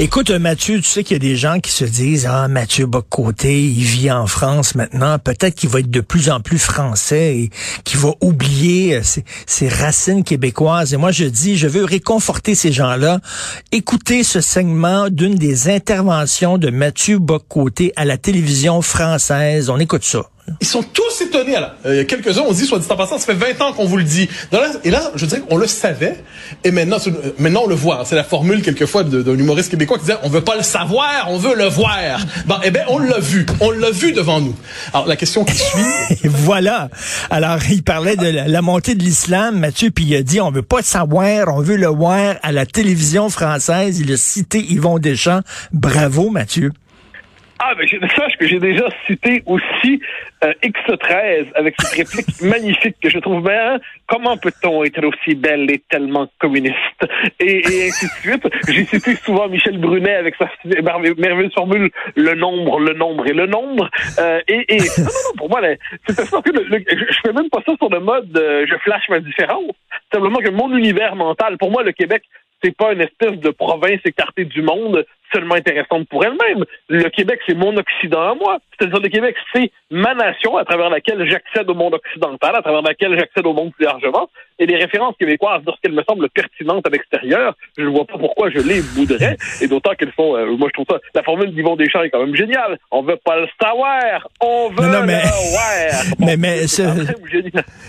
Écoute, euh, Mathieu, tu sais qu'il y a des gens qui se disent, ah, Mathieu Bocoté, il vit en France maintenant. Peut-être qu'il va être de plus en plus français et qu'il va oublier euh, ses, racines québécoises. Et moi, je dis, je veux réconforter ces gens-là. Écoutez ce segment d'une des interventions de Mathieu Bocoté à la télévision française. On écoute ça. Ils sont tous étonnés. Il y a quelques-uns, on dit, soit dit en passant, ça fait 20 ans qu'on vous le dit. Et là, je dirais qu'on le savait, et maintenant, maintenant on le voit. C'est la formule, quelquefois, d'un humoriste québécois qui disait, on veut pas le savoir, on veut le voir. Bon, eh bien, on l'a vu. On l'a vu devant nous. Alors, la question qui suit... voilà. Alors, il parlait de la, montée de l'islam, Mathieu, puis il a dit, on veut pas savoir, on veut le voir à la télévision française. Il a cité Yvon Deschamps. Bravo, Mathieu. Ah, mais sache que j'ai déjà cité aussi euh, X13 avec cette réplique magnifique que je trouve bien. Comment peut-on être aussi belle et tellement communiste? Et, et ainsi de suite. J'ai cité souvent Michel Brunet avec sa merveilleuse formule le nombre, le nombre et le nombre. Euh, et, et non, non, pour moi, c'est ça que le, je fais même pas ça sur le mode euh, je flash ma différence. Simplement que mon univers mental, pour moi, le Québec, c'est pas une espèce de province écartée du monde seulement intéressante pour elle-même. Le Québec, c'est mon Occident à moi. C'est-à-dire le Québec, c'est ma nation à travers laquelle j'accède au monde occidental, à travers laquelle j'accède au monde plus largement. Et les références québécoises, lorsqu'elles me semblent pertinentes à l'extérieur, je ne vois pas pourquoi je les voudrais. Et d'autant qu'elles sont, euh, moi je trouve ça, la formule d'Yvon Deschamps est quand même géniale. On veut pas le savoir, on veut non, mais... le voir. mais, mais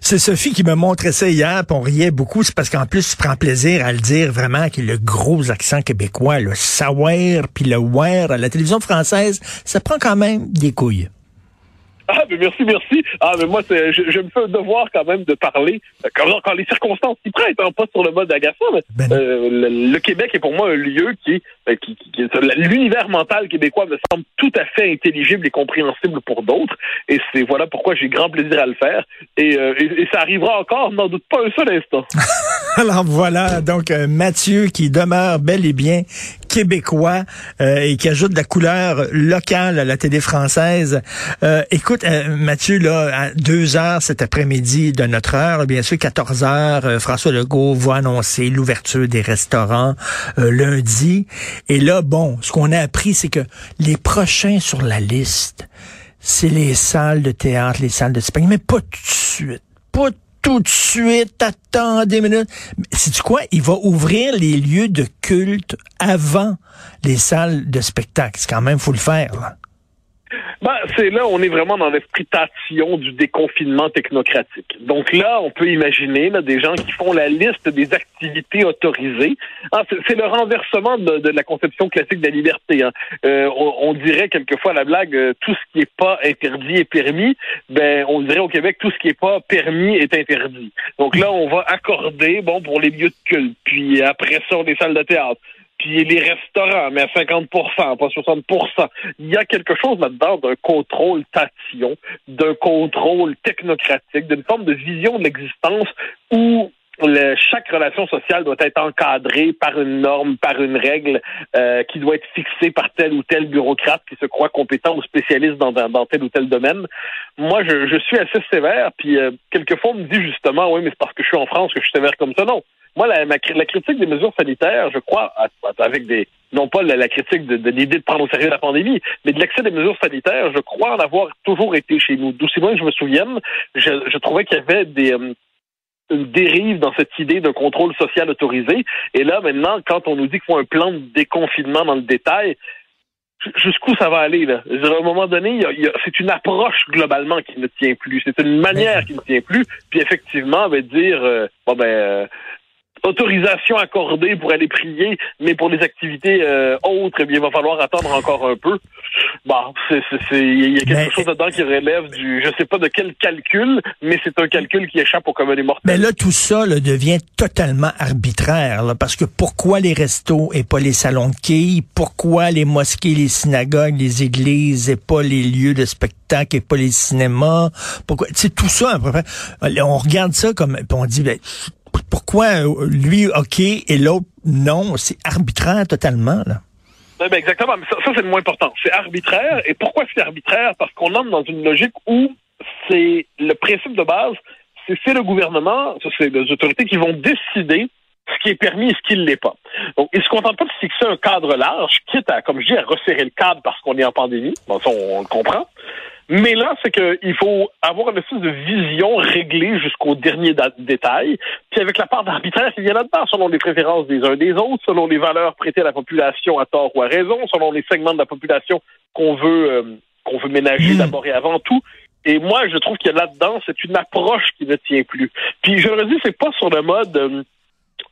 c'est Sophie qui me montrait ça hier, puis on riait beaucoup. C'est parce qu'en plus, tu prends plaisir à le dire vraiment, qu'il a le gros accent québécois, le savoir puis le wear à la télévision française, ça prend quand même des couilles. Ah, mais merci, merci. Ah, mais moi, je, je, me fais un devoir quand même de parler euh, quand, quand les circonstances s'y prêtent, hein, pas sur le mode agaçant. Ben euh, le, Québec est pour moi un lieu qui, euh, qui, qui, l'univers mental québécois me semble tout à fait intelligible et compréhensible pour d'autres. Et c'est voilà pourquoi j'ai grand plaisir à le faire. Et, et, et ça arrivera encore, n'en doute pas un seul instant. Alors voilà, donc Mathieu qui demeure bel et bien québécois euh, et qui ajoute de la couleur locale à la télé française. Euh, écoute, euh, Mathieu, là, à deux heures cet après-midi de notre heure, bien sûr, 14 heures, François Legault va annoncer l'ouverture des restaurants lundi. Et là, bon, ce qu'on a appris, c'est que les prochains sur la liste, c'est les salles de théâtre, les salles de spectacle, mais pas tout de suite. Pas tout de suite, attends des minutes. C'est quoi? Il va ouvrir les lieux de culte avant les salles de spectacle. C'est quand même, faut le faire, là. Ben, c'est là, on est vraiment dans l'exploitation du déconfinement technocratique. Donc là, on peut imaginer là, des gens qui font la liste des activités autorisées. Ah, c'est le renversement de, la conception classique de la liberté. Hein. Euh, on, dirait quelquefois la blague, euh, tout ce qui est pas interdit est permis. Ben, on dirait au Québec, tout ce qui est pas permis est interdit. Donc là, on va accorder, bon, pour les lieux de culte, puis après ça, des salles de théâtre puis les restaurants, mais à 50% pas 60% Il y a quelque chose là-dedans d'un contrôle tatillon, d'un contrôle technocratique, d'une forme de vision de l'existence où chaque relation sociale doit être encadrée par une norme, par une règle euh, qui doit être fixée par tel ou tel bureaucrate qui se croit compétent ou spécialiste dans, tel ou tel domaine. Moi, je, je suis assez sévère, puis euh, quelquefois on me dit justement, oui, mais c'est parce que je suis en France que je suis sévère comme ça. Non, moi, la, la, critique des mesures sanitaires, je crois, avec des non pas la, critique de, l'idée de prendre au sérieux la pandémie, mais de l'accès des mesures sanitaires, je crois en avoir toujours été chez nous. D'aussi loin que je me souvienne, je, je trouvais qu'il y avait des euh, une dérive dans cette idée d'un contrôle social autorisé. Et là, maintenant, quand on nous dit qu'il faut un plan de déconfinement dans le détail, jusqu'où ça va aller là? À un moment donné, c'est une approche globalement qui ne tient plus. C'est une manière qui ne tient plus. Puis effectivement, ben, dire euh, bon ben euh, autorisation accordée pour aller prier, mais pour les activités euh, autres, eh bien, il va falloir attendre encore un peu. Bon, c'est, c'est, c'est- il y a quelque Mais- chose dedans qui relève du, je sais pas de quel calcul, mais c'est un calcul qui échappe au commun des mortels. Mais là, tout ça là, devient totalement arbitraire, là, parce que pourquoi les restos et pas les salons de quilles? Pourquoi les mosquées, les synagogues, les églises et pas les lieux de spectacle et pas les cinémas? Pourquoi? C'est tout ça, à peu près. On regarde ça comme, on dit, ben, pourquoi euh, lui, OK, et l'autre, non? C'est arbitraire totalement, là. Ouais, ben exactement, mais ça, ça, c'est le moins important. C'est arbitraire. Et pourquoi c'est arbitraire? Parce qu'on entre dans une logique où c'est le principe de base, c'est le gouvernement, c'est les autorités qui vont décider ce qui est permis et ce qui ne l'est pas. Donc, ils se contentent pas de fixer un cadre large, quitte à, comme je dis, à resserrer le cadre parce qu'on est en pandémie. Bon, ça, on le comprend. Mais là, c'est qu'il faut avoir une espèce de vision réglée jusqu'au dernier détail. Puis avec la part d'arbitraire qui vient là-dedans, selon les préférences des uns des autres, selon les valeurs prêtées à la population à tort ou à raison, selon les segments de la population qu'on veut euh, qu'on veut ménager Mm. d'abord et avant tout. Et moi, je trouve que là-dedans, c'est une approche qui ne tient plus. Puis je le redis, c'est pas sur le mode euh,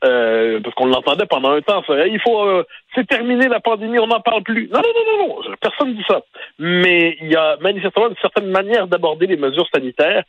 euh, parce qu'on l'entendait pendant un temps, ça, il faut euh, c'est terminé la pandémie, on n'en parle plus. Non, non, non, non, non, personne ne dit ça. Mais il y a manifestement une certaine manière d'aborder les mesures sanitaires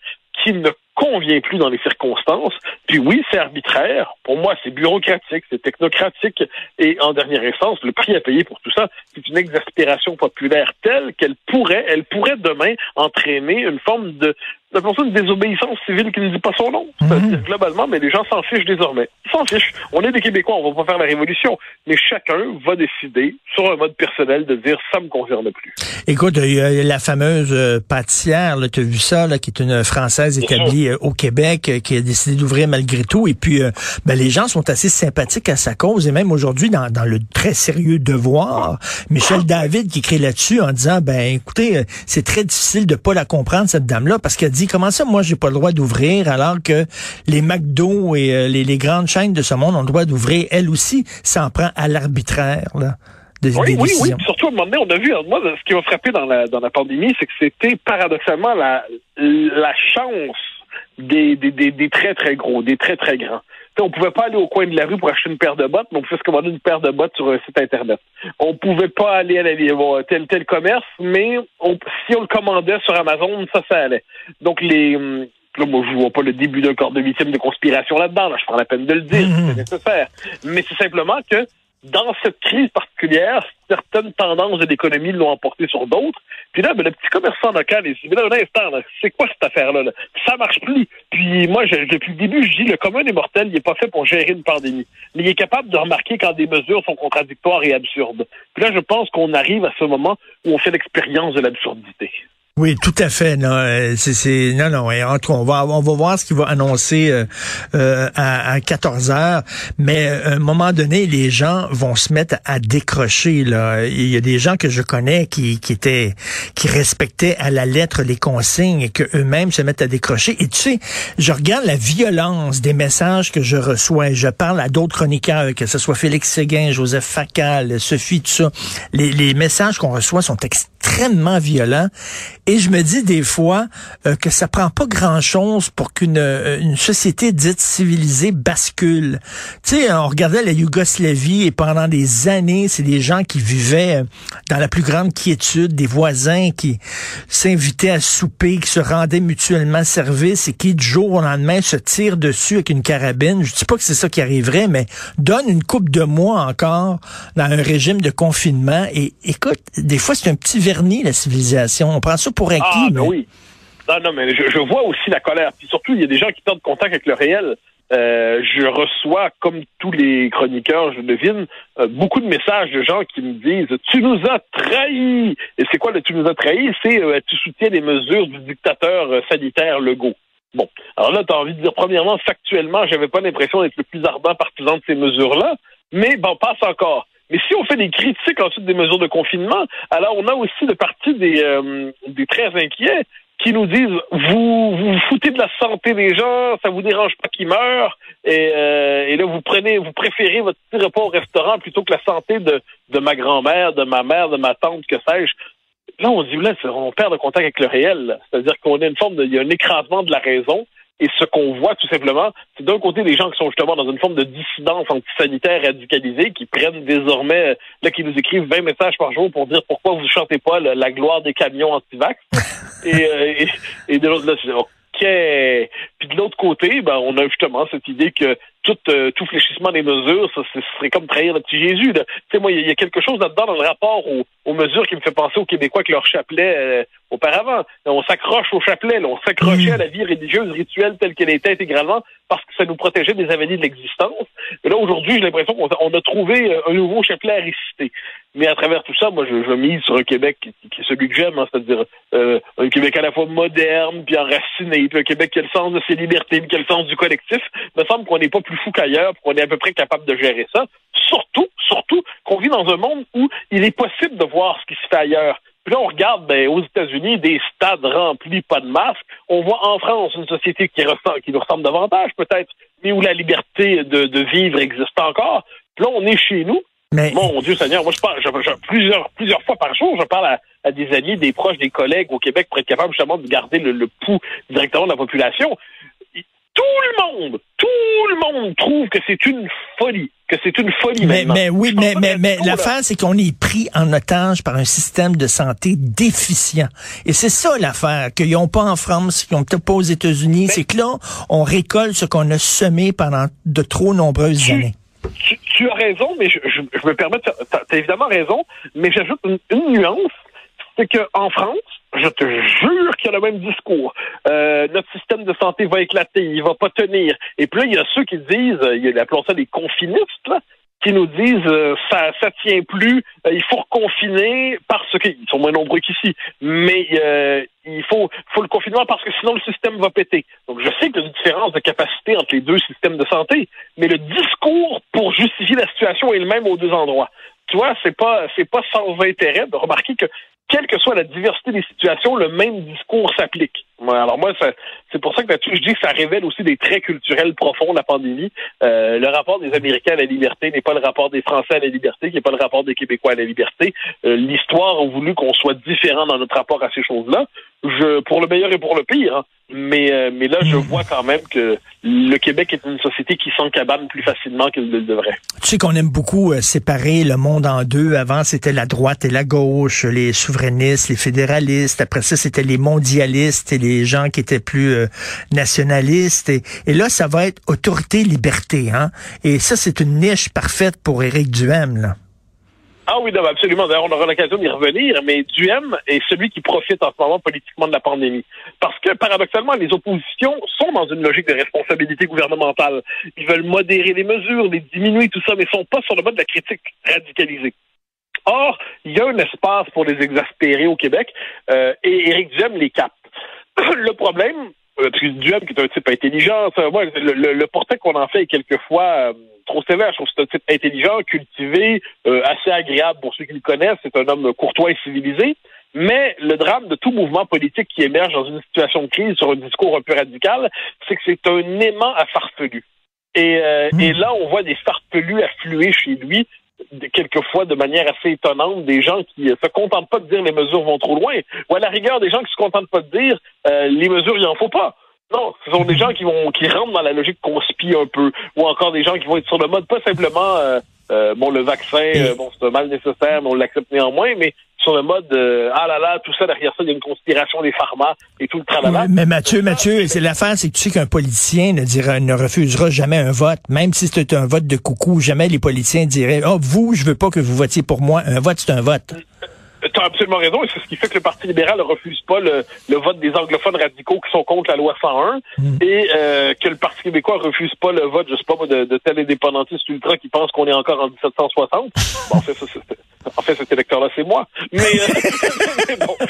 qui ne convient plus dans les circonstances. Puis oui, c'est arbitraire. Pour moi, c'est bureaucratique, c'est technocratique. Et en dernière instance, le prix à payer pour tout ça, c'est une exaspération populaire telle qu'elle pourrait, elle pourrait demain entraîner une forme de, appelons ça une désobéissance civile qui ne dit pas son nom. C'est-à-dire globalement, mais les gens s'en fichent désormais. Ils s'en fichent. On est des Québécois, on va pas faire la révolution. Mais chacun va décider sur un mode personnel de dire ça me concerne plus. Écoute, il y a la fameuse euh, pâtissière, tu as vu ça, là, qui est une Française établie euh, au Québec, euh, qui a décidé d'ouvrir malgré tout. Et puis, ben, les gens sont assez sympathiques à sa cause. Et même aujourd'hui, dans, dans le très sérieux devoir, Michel David qui écrit là-dessus en disant, ben écoutez, c'est très difficile de pas la comprendre, cette dame-là, parce qu'elle dit, comment ça, moi, j'ai pas le droit d'ouvrir, alors que les McDo et euh, les, les grandes chaînes de ce monde ont le droit d'ouvrir, elle aussi, s'en prend à l'arbitraire, là. Des, Oui, des oui, oui. Puis surtout, à un moment donné, on a vu, hein, moi, ce qui m'a frappé dans la, dans la pandémie, c'est que c'était paradoxalement la, la chance des, des, des, des très, très gros, des très, très grands. On pouvait pas aller au coin de la rue pour acheter une paire de bottes, mais on pouvait se commander une paire de bottes sur un site Internet. On pouvait pas aller à la, bon, tel, tel commerce, mais on, si on le commandait sur Amazon, ça, ça allait. Donc, les... hum, Là, moi, je vois pas le début d'un corps de victime de conspiration là-dedans. Là. Je prends la peine de le dire, c'est nécessaire. Mais c'est simplement que dans cette crise particulière, certaines tendances de l'économie l'ont emporté sur d'autres. Puis là, ben, le petit commerçant local, il se dit, mais là, un instant, c'est quoi cette affaire-là? Là? Ça marche plus. Puis moi, depuis le début, je dis, le commun des mortels, il n'est pas fait pour gérer une pandémie. Mais il est capable de remarquer quand des mesures sont contradictoires et absurdes. Puis là, je pense qu'on arrive à ce moment où on fait l'expérience de l'absurdité. Oui, tout à fait. Non, euh, c'est, non, non. et entre, on va, on va voir ce qu'il va annoncer euh, euh, à, à 14 heures. Mais euh, à un moment donné, les gens vont se mettre à décrocher. Là, il y a des gens que je connais qui, qui étaient, qui respectaient à la lettre les consignes et que eux-mêmes se mettent à décrocher. Et tu sais, je regarde la violence des messages que je reçois. Je parle à d'autres chroniqueurs, que ce soit Félix Séguin, Joseph Facal, Sophie, tout ça. Les, les messages qu'on reçoit sont extrêmement violents. Et je me dis des fois euh, que ça prend pas grand-chose pour qu'une euh, une société dite civilisée bascule. Tu sais, on regardait la Yougoslavie et pendant des années, c'est des gens qui vivaient euh, dans la plus grande quiétude, des voisins qui s'invitaient à souper, qui se rendaient mutuellement service et qui du jour au lendemain se tirent dessus avec une carabine. Je dis pas que c'est ça qui arriverait, mais donne une coupe de mois encore dans un régime de confinement et écoute, des fois c'est un petit la civilisation. On prend ça pour acquis. Ah, ben mais- oui. Non, non, mais je, je vois aussi la colère. Puis surtout, il y a des gens qui perdent contact avec le réel. Euh, je reçois, comme tous les chroniqueurs, je devine, euh, beaucoup de messages de gens qui me disent Tu nous as trahis Et c'est quoi le Tu nous as trahis C'est euh, tu soutiens les mesures du dictateur sanitaire Legault. Bon. Alors là, tu as envie de dire, premièrement, factuellement, j'avais pas l'impression d'être le plus ardent partisan de ces mesures-là, mais bon, passe encore. Mais si on fait des critiques ensuite des mesures de confinement, alors on a aussi de partie des, euh, des très inquiets qui nous disent vous vous vous foutez de la santé des gens, ça vous dérange pas qu'ils meurent, et, euh, et là vous prenez vous préférez votre petit repas au restaurant plutôt que la santé de, de ma grand-mère, de ma mère, de ma tante, que sais-je. Là, on dit là, on perd le contact avec le réel. C'est-à-dire qu'on a une forme de il y a un écrasement de la raison. Et ce qu'on voit tout simplement, c'est d'un côté des gens qui sont justement dans une forme de dissidence antisanitaire radicalisée, qui prennent désormais, là, qui nous écrivent 20 messages par jour pour dire pourquoi vous chantez pas la, la gloire des camions anti-vax. et, euh, et, et, de l'autre, là, c'est OK. Puis de l'autre côté, ben, on a justement cette idée que tout, euh, tout fléchissement des mesures, ça, ce serait comme trahir le petit Jésus. Tu sais, moi, il y, a quelque chose là-dedans dans le rapport aux, mesures qui me fait penser aux Québécois avec leur chapelet euh, auparavant. On s'accroche au chapelet, on s'accrochait à la vie religieuse, rituelle telle qu'elle était intégralement parce que ça nous protégeait des avenirs de l'existence. Et là, aujourd'hui, j'ai l'impression qu'on a, trouvé euh, un nouveau chapelet à réciter. Mais à travers tout ça, moi, je, je mise sur un Québec qui, est celui que j'aime, hein, c'est-à-dire un Québec à la fois moderne, puis enraciné, puis un Québec qui a le sens de ses libertés, puis qui le sens du collectif. Il me semble qu'on n'est pas plus fou qu'ailleurs, qu'on est à peu près capable de gérer ça. Surtout, surtout qu'on vit dans un monde où il est possible de voir ce qui se fait ailleurs. Puis là, on regarde ben, aux États-Unis des stades remplis, pas de masques. On voit en France une société qui, ressemble, qui nous ressemble davantage, peut-être, mais où la liberté de, vivre existe encore. Puis là, on est chez nous. Mais... Mon Dieu Seigneur, moi, je parle plusieurs, plusieurs fois par jour, je parle à, des amis, des proches, des collègues au Québec pour être capable justement de garder le, le pouls directement de la population tout le monde, tout le monde trouve que c'est une folie, que c'est une folie. Mais, mais oui, mais, mais, mais l'affaire, c'est qu'on est pris en otage par un système de santé déficient. Et c'est ça l'affaire, qu'ils n'ont pas en France, qu'ils n'ont pas aux États-Unis. C'est que là, on récolte ce qu'on a semé pendant de trop nombreuses années. Tu, as raison, mais je, me permets, tu as, évidemment raison, mais j'ajoute une, une nuance, c'est qu'en France, je te jure qu'il y a le même discours. Euh, notre système de santé va éclater, il va pas tenir. Et puis là, il y a ceux qui disent, il y a, appelons ça des confinistes, là, qui nous disent euh, ça ça tient plus, euh, il faut reconfiner parce qu'ils sont moins nombreux qu'ici, mais euh, il faut faut le confinement parce que sinon le système va péter. Donc je sais qu'il y a une différence de capacité entre les deux systèmes de santé, mais le discours pour justifier la situation est le même aux deux endroits. Tu vois, c'est pas c'est pas sans intérêt de remarquer que quelle que soit la diversité des situations, le même discours s'applique. Alors moi, c'est pour ça que là-dessus, je dis que ça révèle aussi des traits culturels profonds de la pandémie. Euh, le rapport des Américains à la liberté n'est pas le rapport des Français à la liberté, qui n'est pas le rapport des Québécois à la liberté. Euh, l'histoire a voulu qu'on soit différent dans notre rapport à ces choses-là, pour le meilleur et pour le pire. Hein. Mais, euh, mais là, je hmm. vois quand même que le Québec est une société qui s'encabane plus facilement qu'il ne le devrait. Tu sais qu'on aime beaucoup séparer le monde en deux. Avant, c'était la droite et la gauche, les souverainistes, les fédéralistes. Après ça, c'était les mondialistes et les gens qui étaient plus euh, nationalistes. Et, là, ça va être autorité-liberté. Hein? Et ça, c'est une niche parfaite pour Éric Duhem. Ah oui, absolument. D'ailleurs, on aura l'occasion d'y revenir, mais Duhem est celui qui profite en ce moment politiquement de la pandémie. Parce que, paradoxalement, les oppositions sont dans une logique de responsabilité gouvernementale. Ils veulent modérer les mesures, les diminuer, tout ça, mais sont pas sur le mode de la critique radicalisée. Or, il y a un espace pour les exaspérer au Québec, euh, et Éric Duhem les capte. le problème, euh, parce que Duhem, qui est un type intelligent, moi, le, portrait qu'on en fait est quelquefois euh, trop sévère. Je trouve que c'est un type intelligent, cultivé, euh, assez agréable pour ceux qui le connaissent. C'est un homme courtois et civilisé. Mais le drame de tout mouvement politique qui émerge dans une situation de crise sur un discours un peu radical, c'est que c'est un aimant à farfelu. Et, mmh. et là, on voit des farfelus affluer chez lui quelquefois de manière assez étonnante des gens qui se contentent pas de dire les mesures vont trop loin, ou à la rigueur des gens qui se contentent pas de dire euh, les mesures il en faut pas. Non, ce sont des gens qui vont qui rentrent dans la logique qu'on spie un peu, ou encore des gens qui vont être sur le mode pas simplement euh, euh, bon le vaccin, bon c'est un mal nécessaire, mais on l'accepte néanmoins, mais sur le mode ah là là, tout ça derrière ça, il y a une conspiration des pharma et tout le travail. mais Mathieu, Mathieu, c'est l'affaire, c'est que tu sais qu'un politicien ne dira, ne refusera jamais un vote, même si c'est un vote de coucou, jamais les politiciens diraient oh vous, je veux pas que vous votiez pour moi. Un vote, c'est un vote. Tu as absolument raison, et c'est ce qui fait que le Parti libéral ne refuse pas le, vote des anglophones radicaux qui sont contre la loi 101, hmm. et euh, que le Parti québécois refuse pas le vote, je sais pas, de, de tel indépendantiste ultra qui pense qu'on est encore en 1760. Bon, fait, ça, en fait, cet électeur-là, c'est moi. Mais, euh, bon.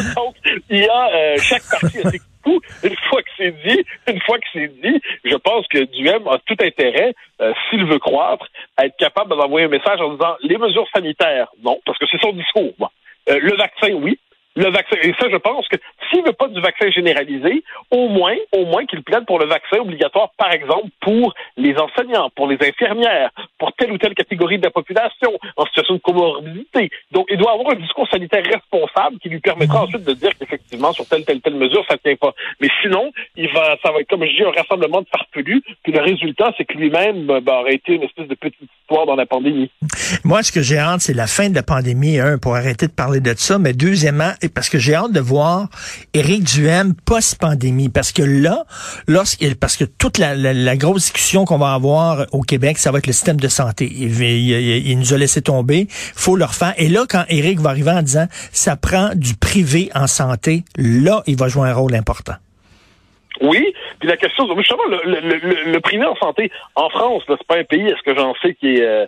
Donc, il y a euh, chaque parti a ses coups. Une fois que c'est dit, une fois que c'est dit, je pense que Duhem a tout intérêt, euh, s'il veut croître, à être capable d'envoyer un message en disant les mesures sanitaires, non, parce que c'est son discours. le vaccin, oui. le vaccin. Et ça, je pense que s'il veut pas du vaccin généralisé, au moins, au moins qu'il plaide pour le vaccin obligatoire, par exemple, pour les enseignants, pour les infirmières, pour telle ou telle catégorie de la population en situation de comorbidité. Donc, il doit avoir un discours sanitaire responsable qui lui permettra ensuite de dire qu'effectivement, sur telle, telle, telle mesure, ça ne tient pas. Mais sinon, il va, ça va être, comme je dis, un rassemblement de farfelus. Puis le résultat, c'est que lui-même ben, aurait été une espèce de petite dans la pandémie. Moi, ce que j'ai hâte, c'est la fin de la pandémie, un, pour arrêter de parler de ça, mais deuxièmement, parce que j'ai hâte de voir Éric Duhem post-pandémie, parce que là, lorsqu'il, parce que toute la, la, grosse discussion qu'on va avoir au Québec, ça va être le système de santé. Il, il, nous a laissé tomber, faut le refaire. Et là, quand Éric va arriver en disant, ça prend du privé en santé, là, il va jouer un rôle important. Oui, puis la question, justement, le, le, le, privé en santé, en France, c'est pas un pays, est-ce que j'en sais, qui est... Euh,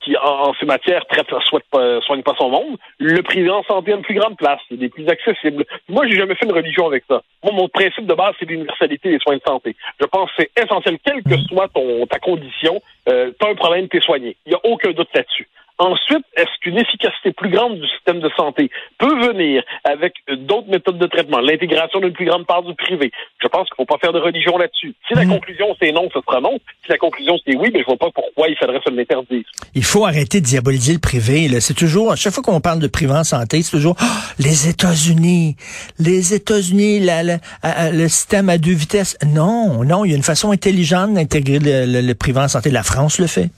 qui, en, ces matières, traite, soigne pas, soigne pas son monde, le privé en santé a une plus grande place, il est plus accessible. Moi, j'ai jamais fait une religion avec ça. Moi, mon principe de base, c'est l'universalité des soins de santé. Je pense que c'est essentiel, quelle que soit ton, ta condition, euh, t'as un problème, t'es soigné. Il n'y a aucun doute là-dessus. Ensuite, est-ce qu'une efficacité plus grande du système de santé peut venir avec d'autres méthodes de traitement, l'intégration d'une plus grande part du privé? Je pense qu'il ne faut pas faire de religion là-dessus. Si la mhm. conclusion c'est non, ce sera non. Si la conclusion c'est oui, mais ben, je vois pas pourquoi il faudrait se l'interdire. Il faut arrêter de diaboliser le privé. C'est toujours, à chaque fois qu'on parle de privé en santé, c'est toujours oh, les États-Unis, les États-Unis, le système à deux vitesses. Non, non, il y a une façon intelligente d'intégrer le, le privé en santé. La France le fait.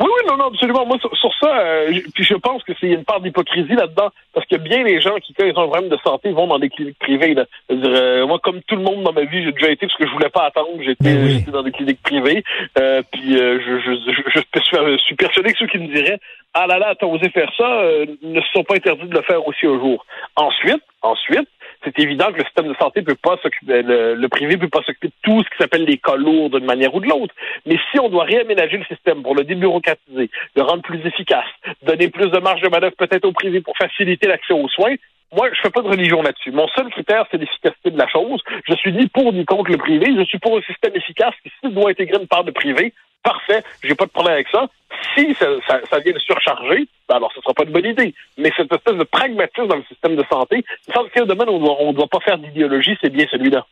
Oui, oui, non, non, absolument. Moi, sur, ça, euh, puis je pense que c'est une part d'hypocrisie là-dedans, parce que bien les gens qui, quand ils ont un problème de santé, vont dans des cliniques privées. Là. Euh, moi, comme tout le monde dans ma vie, j'ai déjà été parce que je voulais pas attendre. J'étais ben dans des cliniques privées. Euh, puis je, je, je, je, suis persuadé que ceux qui me diraient Ah là là, t'as osé faire ça, ne se sont pas interdits de le faire aussi un jour. Ensuite, ensuite, c'est évident que le système de santé peut pas s'occuper, le, le, privé peut pas s'occuper de tout ce qui s'appelle les cas lourds d'une manière ou de l'autre. Mais si on doit réaménager le système pour le débureaucratiser, le rendre plus efficace, donner plus de marge de manœuvre peut-être au privé pour faciliter l'accès aux soins, moi, je fais pas de religion là-dessus. Mon seul critère, c'est l'efficacité de la chose. Je suis ni pour ni contre le privé. Je suis pour un système efficace qui, s'il doit intégrer une part de privé, parfait, j'ai pas de problème avec ça. Si ça, ça, ça vient de surcharger, ben alors ce sera pas une bonne idée. Mais cette espèce de pragmatisme dans le système de santé, il semble qu'il y a un domaine où on ne doit pas faire d'idéologie, c'est bien celui-là.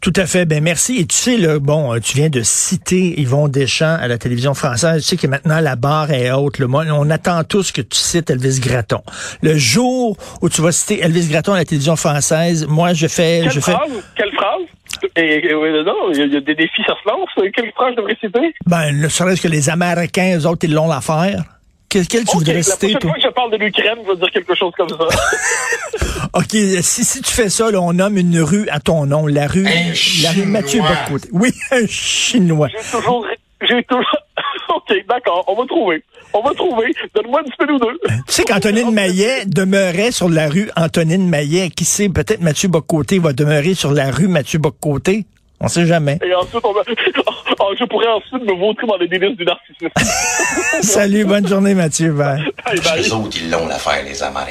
Tout à fait. Ben merci. Et tu sais, là, bon, tu viens de citer Yvon Deschamps à la télévision française. Tu sais que maintenant la barre est haute. Le on attend tous que tu cites Elvis Gratton. Le jour où tu vas citer Elvis Gratton à la télévision française, moi je fais, Quelle je phrase? fais. Quelle phrase? Et, non, il y, a des défis, ça se lance. Quelle phrase je devrais citer? Ben, ne serait-ce que les Américains, eux autres, ils l'ont l'affaire? Quel, quel tu voudrais citer, La prochaine fois que je parle de l'Ukraine, je vais dire quelque chose comme ça. OK, si, si tu fais ça, là, on nomme une rue à ton nom, la rue, la rue Mathieu Bocoté. Oui, un Chinois. J'ai toujours, j'ai toujours, OK, d'accord, on va trouver. On va trouver. Donne-moi une semaine ou deux. Tu sais qu'Antonine Maillet demeurait sur la rue Antonine Maillet. Qui sait, peut-être Mathieu Bocoté va demeurer sur la rue Mathieu Bocoté. On sait jamais. Et ensuite, on va... Oh, je pourrais ensuite me vautrer dans les délices du narcissisme. Salut, bonne journée, Mathieu. Bye. Bye, bye. Les autres, ils l'ont l'affaire, les Américains.